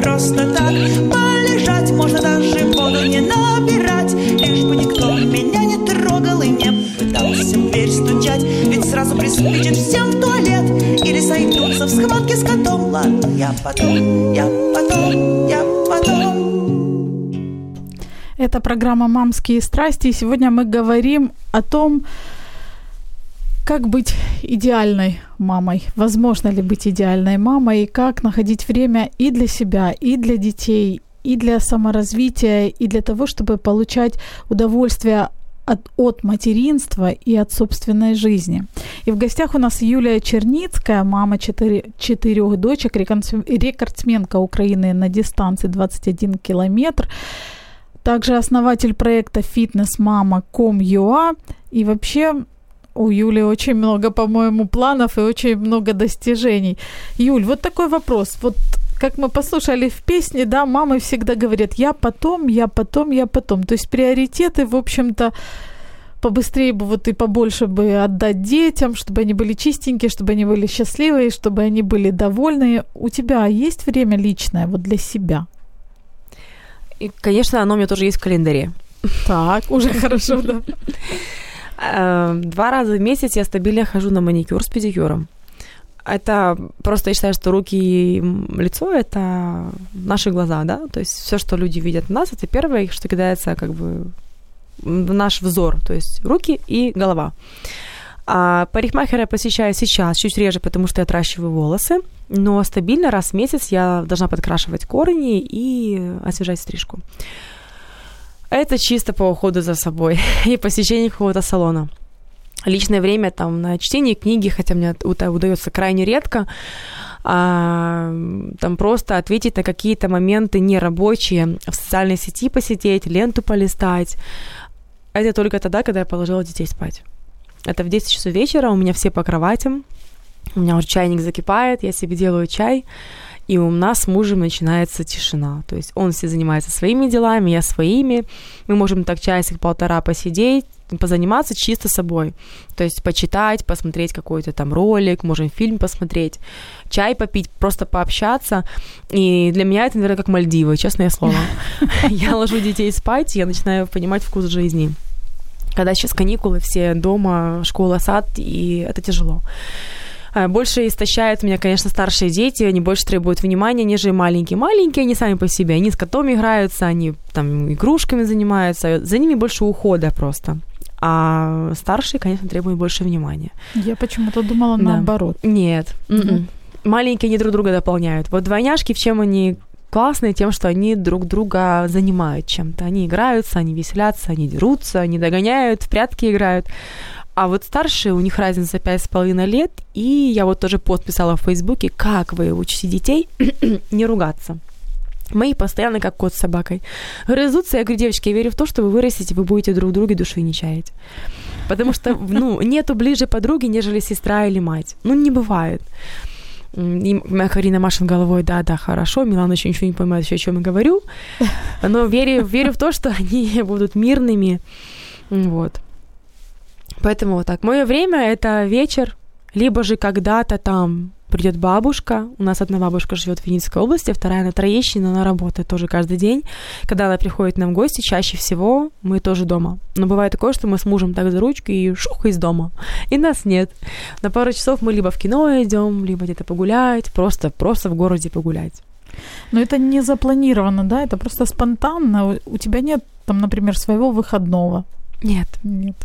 Просто так полежать Можно даже воду не набирать. Лишь бы никто меня не трогал и не пытался в дверь стучать. Ведь сразу приспичит всем в туалет Или сойдутся в схватке с котом. Ладно, я потом, я потом, я потом Это программа «Мамские страсти», и сегодня мы говорим о том, как быть идеальной мамой, возможно ли быть идеальной мамой, и как находить время и для себя, и для детей, и для саморазвития, и для того, чтобы получать удовольствие от, от материнства и от собственной жизни. И в гостях у нас Юлия Черницкая, мама четыре, четырех дочек, рекордсмен- рекордсменка Украины на дистанции 21 километр, также основатель проекта fitnessmama.com.ua и вообще у Юли очень много, по-моему, планов и очень много достижений. Юль, вот такой вопрос. Вот как мы послушали в песне, да, мамы всегда говорят, я потом, я потом, я потом. То есть приоритеты, в общем-то, побыстрее бы вот и побольше бы отдать детям, чтобы они были чистенькие, чтобы они были счастливые, чтобы они были довольны. У тебя есть время личное вот для себя? И, конечно, оно у меня тоже есть в календаре. Так, уже хорошо, да. Э, Два раза в месяц я стабильно хожу на маникюр с педикюром. Это просто я считаю, что руки и лицо это наши глаза, да. То есть все, что люди видят в нас, это первое, что кидается как бы в наш взор, то есть руки и голова. А парикмахера я посещаю сейчас чуть реже, потому что я отращиваю волосы, но стабильно раз в месяц я должна подкрашивать корни и освежать стрижку. Это чисто по уходу за собой и посещение какого-то салона. Личное время там на чтение книги, хотя мне удается крайне редко, а, там просто ответить на какие-то моменты нерабочие, в социальной сети посидеть, ленту полистать. Это только тогда, когда я положила детей спать. Это в 10 часов вечера, у меня все по кроватям, у меня уже чайник закипает, я себе делаю чай, и у нас с мужем начинается тишина. То есть он все занимается своими делами, я своими. Мы можем так часик-полтора посидеть, позаниматься чисто собой. То есть почитать, посмотреть какой-то там ролик, можем фильм посмотреть, чай попить, просто пообщаться. И для меня это, наверное, как Мальдивы, честное слово. Я ложу детей спать, и я начинаю понимать вкус жизни. Когда сейчас каникулы, все дома, школа, сад, и это тяжело. А, Больше истощают меня, конечно, старшие дети, они больше требуют внимания, нежели маленькие. Маленькие, они сами по себе, они с котом играются, они там игрушками занимаются, за ними больше ухода просто. А старшие, конечно, требуют больше внимания. Я почему-то думала Да. наоборот. Нет. м-м. Маленькие они друг друга дополняют. Вот двойняшки, в чем они классные, тем, что они друг друга занимают чем-то. Они играются, они веселятся, они дерутся, они догоняют, в прятки играют. А вот старшие, у них разница пять с половиной лет, и я вот тоже пост писала в Фейсбуке, как вы учите детей не ругаться. Мои постоянно как кот с собакой. Грызутся, я говорю, девочки, я верю в то, что вы вырастете, вы будете друг друга души не чаять. Потому что, ну, нету ближе подруги, нежели сестра или мать. Ну, не бывает. И Карина машет головой, да, да, хорошо, Милана еще ничего не понимает, еще о чем я говорю, но верю, верю в то, что они будут мирными, вот. Поэтому вот так. Мое время — это вечер, либо же когда-то там придет бабушка. У нас одна бабушка живет в Винницкой области, вторая на Троещине, она работает тоже каждый день. Когда она приходит нам в гости, чаще всего мы тоже дома. Но бывает такое, что мы с мужем так за ручку и шух из дома. И нас нет. На пару часов мы либо в кино идем, либо где-то погулять, просто, просто в городе погулять. Но это не запланировано, да? Это просто спонтанно. У тебя нет, там, например, своего выходного. Нет. Нет.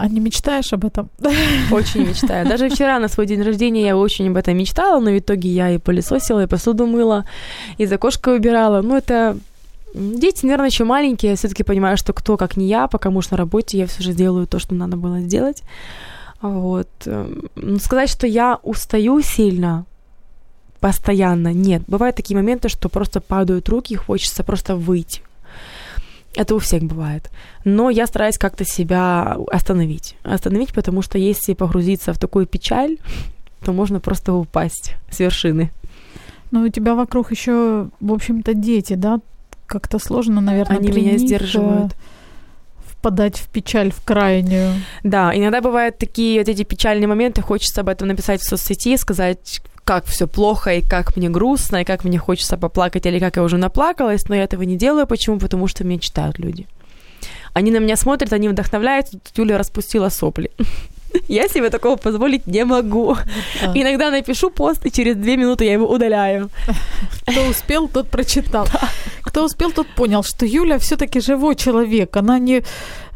А не мечтаешь об этом? Очень мечтаю. Даже вчера на свой день рождения я очень об этом мечтала, но в итоге я и пылесосила, и посуду мыла, и за кошкой убирала. Ну, это Дети, наверное, еще маленькие. Я все-таки понимаю, что кто, как не я, пока муж на работе, я все же делаю то, что надо было сделать. Вот. Эм, сказать, что я устаю сильно, постоянно, нет. Бывают такие моменты, что просто падают руки, хочется просто выйти. Это у всех бывает. Но я стараюсь как-то себя остановить. Остановить, потому что если погрузиться в такую печаль, то можно просто упасть с вершины. Но у тебя вокруг еще, в общем-то, дети, да? Как-то сложно, наверное, Они меня них, сдерживают. э, Впадать в печаль, в крайнюю. Да, иногда бывают такие вот эти печальные моменты, хочется об этом написать в соцсети, сказать, как все плохо, и как мне грустно, и как мне хочется поплакать, или как я уже наплакалась, но я этого не делаю. Почему? Потому что меня читают люди. Они на меня смотрят, они вдохновляются. Тут Юля распустила сопли. Я себе такого позволить не могу. Да. Иногда напишу пост, и через две минуты я его удаляю. Кто успел, тот прочитал. Кто успел, тот понял, что Юля все-таки живой человек. Она не,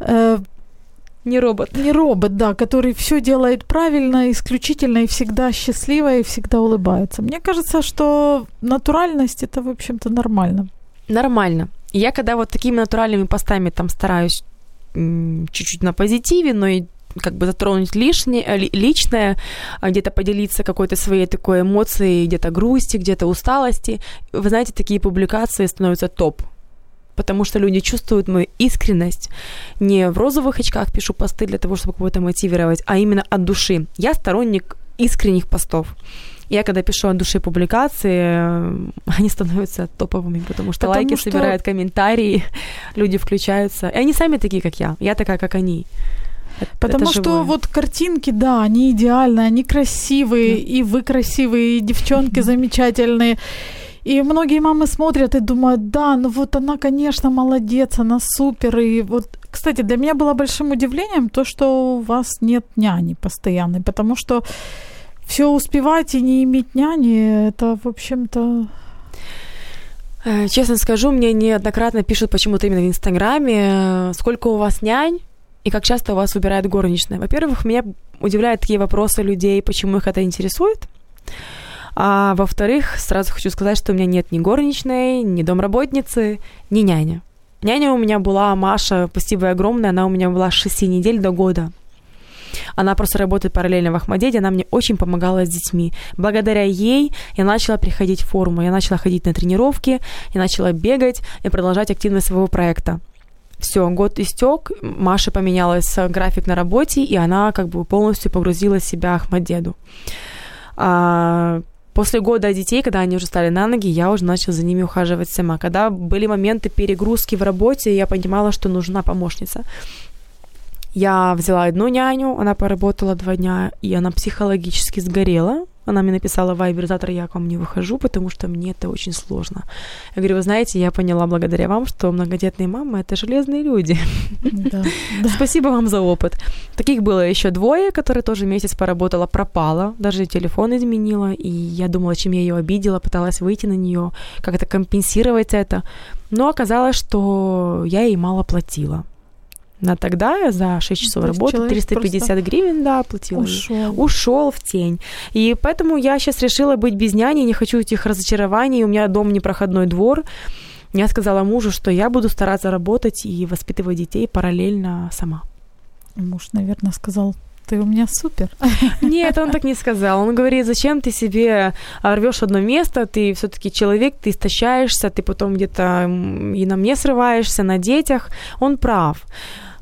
э, Не робот. не робот, да, который все делает правильно, исключительно и всегда счастливая, и всегда улыбается. Мне кажется, что натуральность это, в общем-то, нормально. Нормально. Я когда вот такими натуральными постами там стараюсь чуть-чуть на позитиве, но и как бы затронуть лишнее, э, ли- личное, а где-то поделиться какой-то своей такой эмоцией, где-то грусти, где-то усталости. Вы знаете, такие публикации становятся топ. Потому что люди чувствуют мою искренность. Не в розовых очках пишу посты для того, чтобы кого-то мотивировать, а именно от души. Я сторонник искренних постов. Я когда пишу от души публикации, э, они становятся топовыми, потому что Потому лайки что- собирают комментарии, люди включаются. И они сами такие, как я. Я такая, как они. Это- Потому это что живое. вот картинки, да, они идеальные, они красивые, и вы красивые, и девчонки замечательные. И многие мамы смотрят и думают, да, ну вот она, конечно, молодец, она супер. И вот, кстати, для меня было большим удивлением то, что у вас нет няни постоянной, потому что все успевать и не иметь няни, это, в общем-то, Э, Честно скажу, мне неоднократно пишут почему-то именно в Инстаграме, э, сколько у вас нянь и как часто у вас выбирает горничная. Во-первых, меня удивляют такие вопросы людей, почему их это интересует. А во-вторых, сразу хочу сказать, что у меня нет ни горничной, ни домработницы, ни няня. Няня у меня была Маша, спасибо огромное, она у меня была с 6 недель до года. Она просто работает параллельно в Ахмадете, она мне очень помогала с детьми. Благодаря ей я начала приходить в форму, я начала ходить на тренировки, я начала бегать и продолжать активность своего проекта. Все, год истек, Маше поменялась э, график на работе, и она как бы полностью погрузила себя Ахмадеду. А, после года детей, когда они уже стали на ноги, я уже начала за ними ухаживать сама. Когда были моменты перегрузки в работе, я понимала, что нужна помощница. Я взяла одну няню, она поработала два дня, и она психологически сгорела. Она мне написала, Вайбер, завтра я к вам не выхожу, потому что мне это очень сложно. Я говорю, вы знаете, я поняла благодаря вам, что многодетные мамы — это железные люди. да. Спасибо вам за опыт. Таких было еще двое, которые тоже месяц поработала, пропала, даже телефон изменила, и я думала, чем я ее обидела, пыталась выйти на нее, как-то компенсировать это, но оказалось, что я ей мало платила. На тогда за 6 часов работы человек 350 гривен, да, платила. Ушел. Ушел в тень. И поэтому я сейчас решила быть без няни, не хочу этих разочарований. У меня дом непроходной двор. Я сказала мужу, что я буду стараться работать и воспитывать детей параллельно сама. Муж, наверное, сказал, ты у меня супер. Нет, он так не сказал. Он говорит, зачем ты себе рвешь одно место, ты все-таки человек, ты истощаешься, ты потом где-то и на мне срываешься, на детях. Он прав.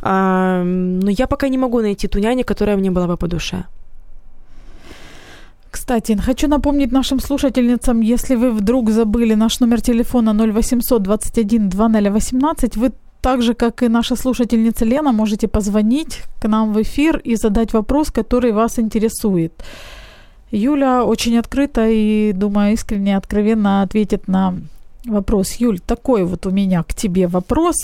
Но я пока не могу найти ту няню, которая мне была бы по душе. Кстати, хочу напомнить нашим слушательницам, если вы вдруг забыли наш номер телефона 0800 21 2018, вы так же, как и наша слушательница Лена, можете позвонить к нам в эфир и задать вопрос, который вас интересует. Юля очень открыто и, думаю, искренне, откровенно ответит на вопрос. Юль, такой вот у меня к тебе вопрос.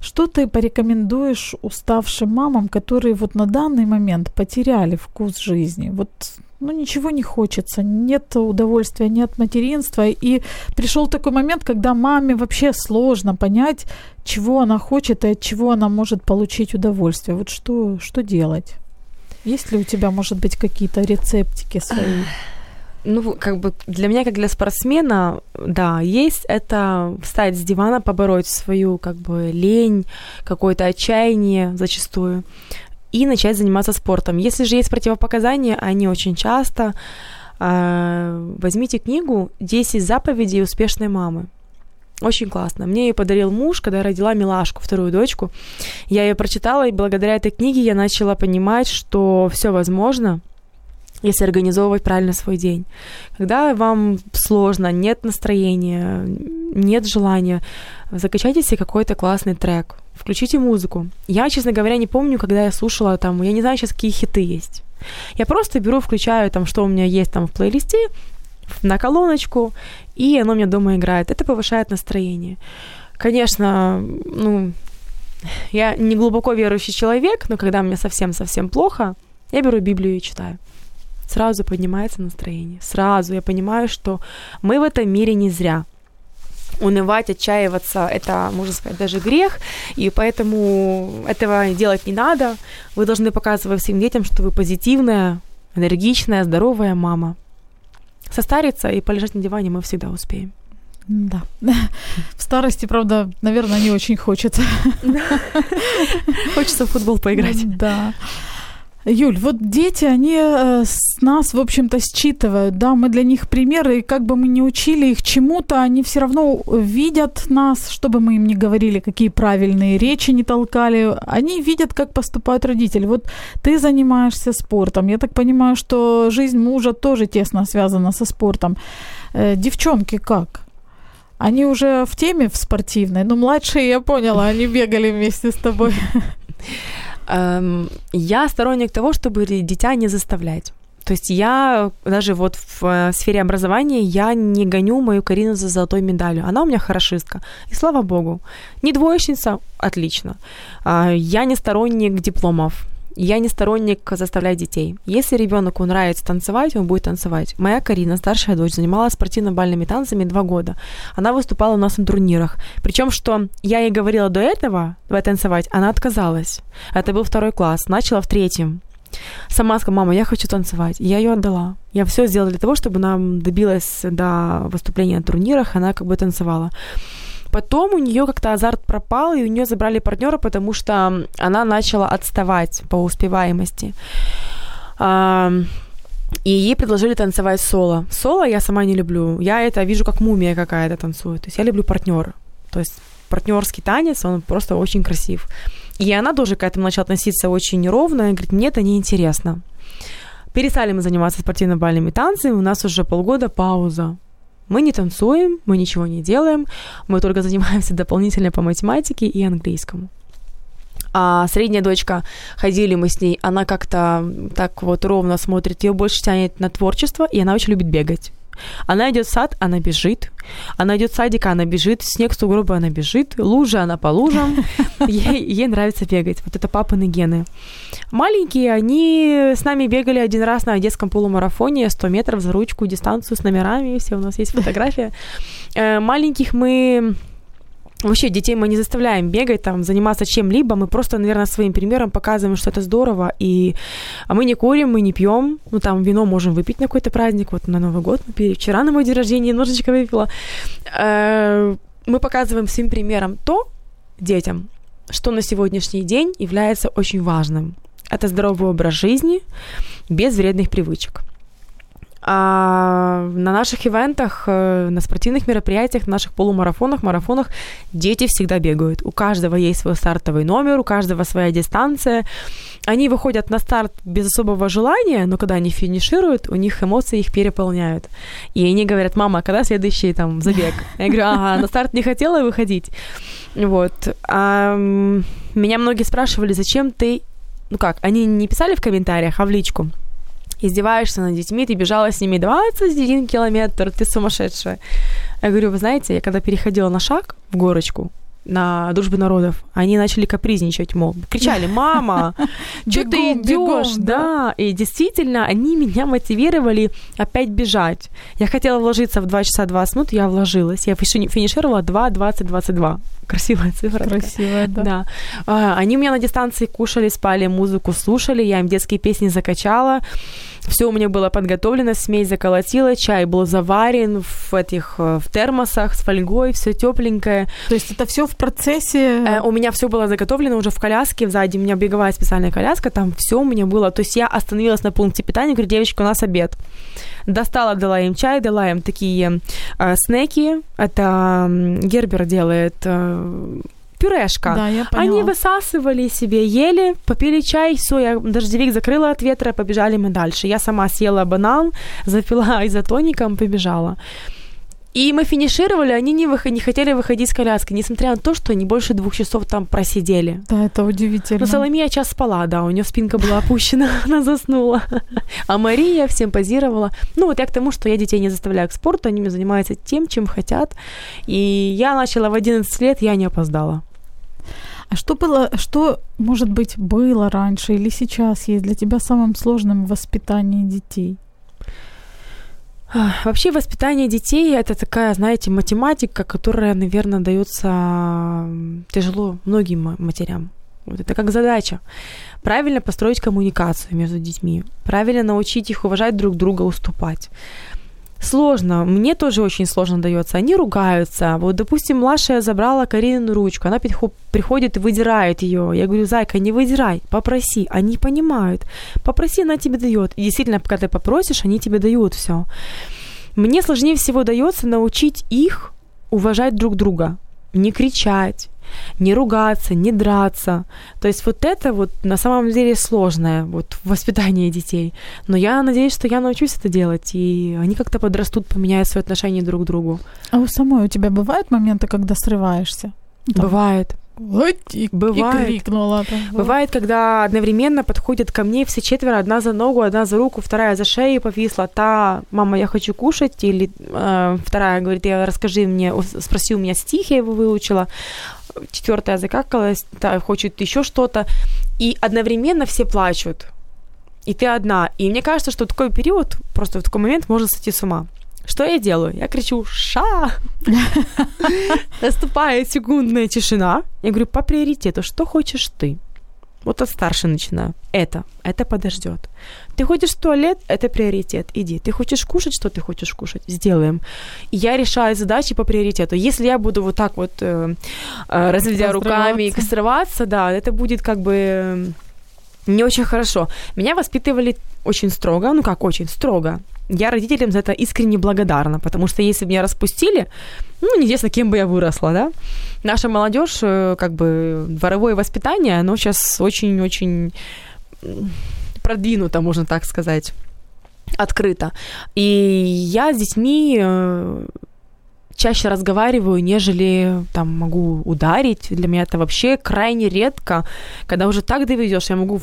Что ты порекомендуешь уставшим мамам, которые вот на данный момент потеряли вкус жизни? Вот ну, ничего не хочется, нет удовольствия, нет материнства. И пришел такой момент, когда маме вообще сложно понять, чего она хочет и от чего она может получить удовольствие. Вот что, что делать? Есть ли у тебя, может быть, какие-то рецептики свои? Ну, как бы для меня, как для спортсмена, да, есть это встать с дивана, побороть свою, как бы, лень, какое-то отчаяние зачастую и начать заниматься спортом. Если же есть противопоказания, они очень часто, э, возьмите книгу «10 заповедей успешной мамы». Очень классно. Мне ее подарил муж, когда я родила милашку, вторую дочку. Я ее прочитала, и благодаря этой книге я начала понимать, что все возможно, если организовывать правильно свой день. Когда вам сложно, нет настроения, нет желания, закачайте себе какой-то классный трек, включите музыку. Я, честно говоря, не помню, когда я слушала там, я не знаю сейчас, какие хиты есть. Я просто беру, включаю там, что у меня есть там в плейлисте, на колоночку, и оно у меня дома играет. Это повышает настроение. Конечно, ну, я не глубоко верующий человек, но когда мне совсем-совсем плохо, я беру Библию и читаю. Сразу поднимается настроение. Сразу я понимаю, что мы в этом мире не зря унывать, отчаиваться, это, можно сказать, даже грех, и поэтому этого делать не надо. Вы должны показывать всем детям, что вы позитивная, энергичная, здоровая мама. Состариться и полежать на диване мы всегда успеем. Да. В старости, правда, наверное, не очень хочется. Хочется в футбол поиграть. Да. Юль, вот дети, они э, с нас, в общем-то, считывают, да, мы для них примеры, и как бы мы ни учили их чему-то, они все равно видят нас, чтобы мы им не говорили, какие правильные речи не толкали, они видят, как поступают родители. Вот ты занимаешься спортом, я так понимаю, что жизнь мужа тоже тесно связана со спортом. Э, девчонки как? Они уже в теме в спортивной, но младшие, я поняла, они бегали вместе с тобой. Эм, я сторонник того, чтобы дитя не заставлять. То есть я даже вот в э, сфере образования я не гоню мою Карину за золотой медалью. Она у меня хорошистка. И слава богу. Не двоечница, отлично. А, я не сторонник дипломов. Я не сторонник заставлять детей. Если ребенку нравится танцевать, он будет танцевать. Моя Карина, старшая дочь, занималась спортивно-бальными танцами два года. Она выступала у нас на турнирах. Причем, что я ей говорила до этого, давай танцевать, она отказалась. Это был второй класс, начала в третьем. Сама сказала, мама, я хочу танцевать. Я ее отдала. Я все сделала для того, чтобы она добилась до выступления на турнирах, она как бы танцевала. Потом у нее как-то азарт пропал, и у нее забрали партнера, потому что она начала отставать по успеваемости. И ей предложили танцевать соло. Соло я сама не люблю. Я это вижу как мумия какая-то танцует. То есть я люблю партнера. То есть партнерский танец, он просто очень красив. И она тоже к этому начала относиться очень неровно и говорит, мне это неинтересно. Перестали мы заниматься спортивно-бальными танцами, у нас уже полгода пауза. Мы не танцуем, мы ничего не делаем, мы только занимаемся дополнительно по математике и английскому. А средняя дочка, ходили мы с ней, она как-то так вот ровно смотрит, ее больше тянет на творчество, и она очень любит бегать. Она идет в сад, она бежит. Она идет в садик, она бежит. Снег, сугробы, она бежит. Лужа, она по лужам. Ей, ей нравится бегать. Вот это папины гены. Маленькие, они с нами бегали один раз на детском полумарафоне 100 метров за ручку, дистанцию с номерами. Все, у нас есть фотография. Э, маленьких мы Вообще детей мы не заставляем бегать, там, заниматься чем-либо, мы просто, наверное, своим примером показываем, что это здорово, и а мы не курим, мы не пьем, ну, там, вино можем выпить на какой-то праздник, вот на Новый год, вчера на мой день рождения немножечко выпила. Э, мы показываем своим примером то детям, что на сегодняшний день является очень важным. Это здоровый образ жизни без вредных привычек. А на наших ивентах, э, на спортивных мероприятиях, на наших полумарафонах, марафонах дети всегда бегают. У каждого есть свой стартовый номер, у каждого своя дистанция. они выходят на старт без особого желания, но когда они финишируют, у них эмоции их переполняют. И они говорят, мама, а когда следующий там забег? Я говорю, ага, на старт не хотела выходить. Вот. А, меня многие спрашивали, зачем ты... Ну как, они не писали в комментариях, а в личку издеваешься над детьми, ты бежала с ними 21 километр, ты сумасшедшая. Я говорю, вы знаете, я когда переходила на шаг в горочку, на дружбы народов, они начали капризничать, мол, кричали, мама, что ты идешь, да, и действительно, они меня мотивировали опять бежать. Я хотела вложиться в 2 часа 20 минут, я вложилась, я финишировала 2, 20, 22. Красивая цифра. Красивая, да. да. А, они у меня на дистанции кушали, спали, музыку слушали, я им детские песни закачала. Все у меня было подготовлено, смесь заколотила, чай был заварен в этих э, в термосах с фольгой, все тепленькое. То есть это все в процессе? Э, у меня все было заготовлено уже в коляске, сзади у меня беговая специальная коляска, там все у меня было. То есть я остановилась на пункте питания, говорю, девочки, у нас обед. Достала, дала им чай, дала им такие э, снеки. Это Гербер делает э, пюрешка. Да, я поняла. Они высасывали себе, ели, попили чай, все, я дождевик закрыла от ветра, побежали мы дальше. Я сама съела банан, запила изотоником, побежала. И мы финишировали, они не, выход, не хотели выходить с коляски, несмотря на то, что они больше двух часов там просидели. Да, это удивительно. Но Соломия час спала, да, у нее спинка была опущена, она заснула. А Мария всем позировала. Ну, вот я к тому, что я детей не заставляю к спорту, они занимаются тем, чем хотят. И я начала в 11 лет, я не опоздала. А что было, что, может быть, было раньше или сейчас есть для тебя самым сложным в воспитании детей? Вообще воспитание детей это такая, знаете, математика, которая, наверное, дается тяжело многим матерям. Вот это как задача. Правильно построить коммуникацию между детьми, правильно научить их уважать друг друга, уступать сложно. Мне тоже очень сложно дается. Они ругаются. Вот, допустим, младшая забрала Каринину ручку. Она приходит и выдирает ее. Я говорю, зайка, не выдирай, попроси. Они понимают. Попроси, она тебе дает. И действительно, когда ты попросишь, они тебе дают все. Мне сложнее всего дается научить их уважать друг друга. Не кричать, не ругаться, не драться. То есть вот это вот на самом деле сложное вот воспитание детей. Но я надеюсь, что я научусь это делать, и они как-то подрастут, поменяют свои отношения друг к другу. А у самой у тебя бывают моменты, когда срываешься? Там. Бывает. Вот и, Бывает. и крикнула. Там. Бывает, когда одновременно подходят ко мне все четверо, одна за ногу, одна за руку, вторая за шею повисла. Та, мама, я хочу кушать, или э, вторая говорит, я расскажи мне, спроси у меня стих, я его выучила четвертая закакалась, та хочет еще что-то, и одновременно все плачут, и ты одна. И мне кажется, что такой период, просто в такой момент можно сойти с ума. Что я делаю? Я кричу «Ша!» Наступает секундная тишина. Я говорю, по приоритету, что хочешь ты? Вот от старше начинаю. Это, это подождет. Ты хочешь в туалет, это приоритет, иди. Ты хочешь кушать, что ты хочешь кушать, сделаем. И я решаю задачи по приоритету. Если я буду вот так вот, э, э, разведя руками и кастроваться, да, это будет как бы не очень хорошо. Меня воспитывали очень строго, ну как очень строго. Я родителям за это искренне благодарна, потому что если бы меня распустили, ну, неизвестно, кем бы я выросла, да. Наша молодежь, э, как бы, дворовое воспитание, оно сейчас очень-очень продвинуто, можно так сказать, открыто. И я с детьми э, чаще разговариваю, нежели там могу ударить. Для меня это вообще крайне редко. Когда уже так доведешь, я могу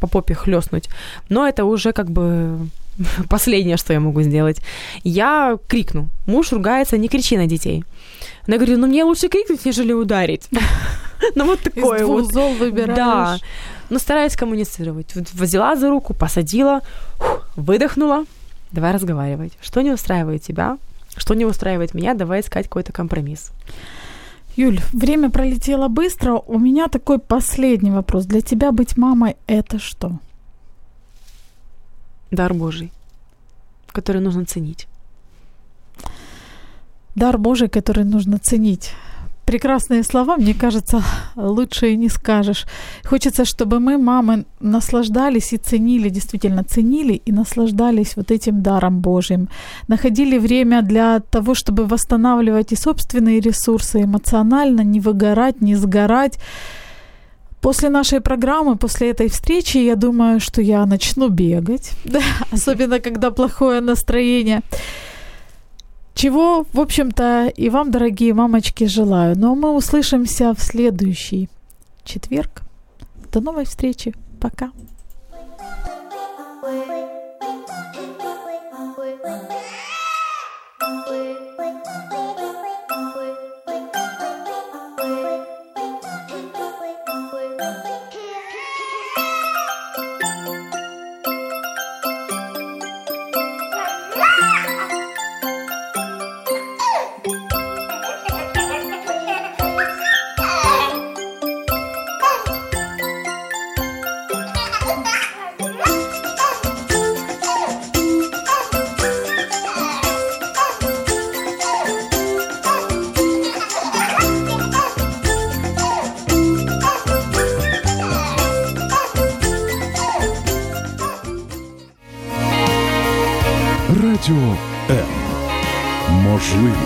по попе хлестнуть. Но это уже как бы последнее, что я могу сделать. Я крикну. Муж ругается, не кричи на детей. Она говорит, ну мне лучше крикнуть, нежели ударить. Ну вот такое вот. зол выбираешь. Да. Но стараюсь коммуницировать. Взяла за руку, посадила, выдохнула. Давай разговаривать. Что не устраивает тебя? Что не устраивает меня? Давай искать какой-то компромисс. Юль, время пролетело быстро. У меня такой последний вопрос. Для тебя быть мамой – это что? Дар Божий, который нужно ценить. Дар Божий, который нужно ценить. Прекрасные слова, мне кажется, лучше и не скажешь. Хочется, чтобы мы, мамы, наслаждались и ценили, действительно ценили и наслаждались вот этим даром Божьим. Находили время для того, чтобы восстанавливать и собственные ресурсы эмоционально, не выгорать, не сгорать После нашей программы, после этой встречи, я думаю, что я начну бегать, особенно когда плохое настроение. Чего, в общем-то, и вам, дорогие мамочки, желаю. Но мы услышимся в следующий четверг. До новой встречи. Пока. Радіо Можливість.